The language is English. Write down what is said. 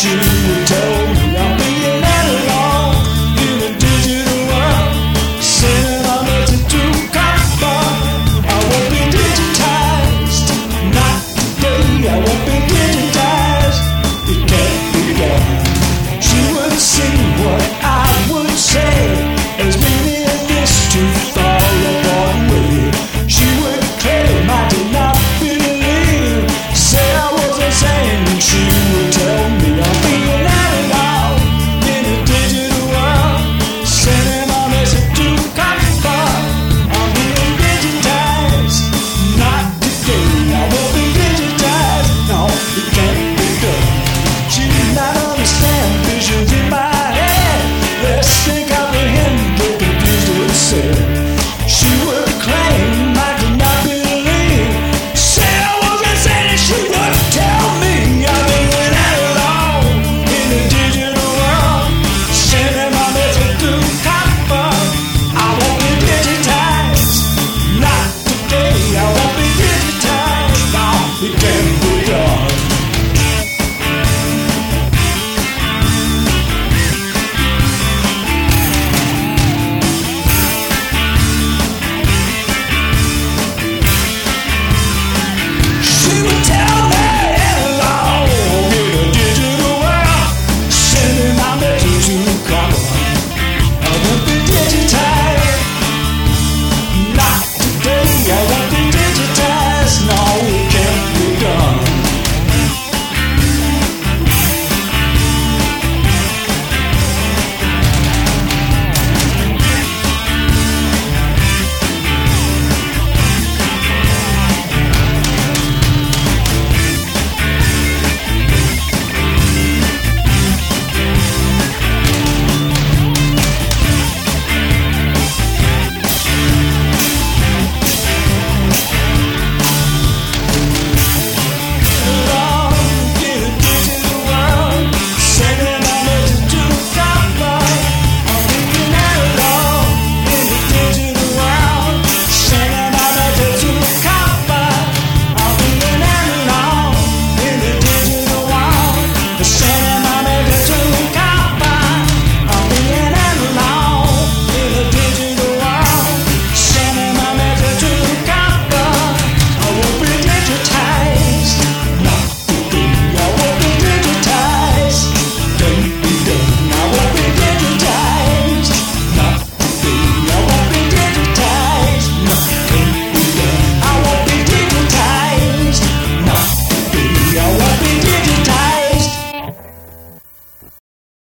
shoes.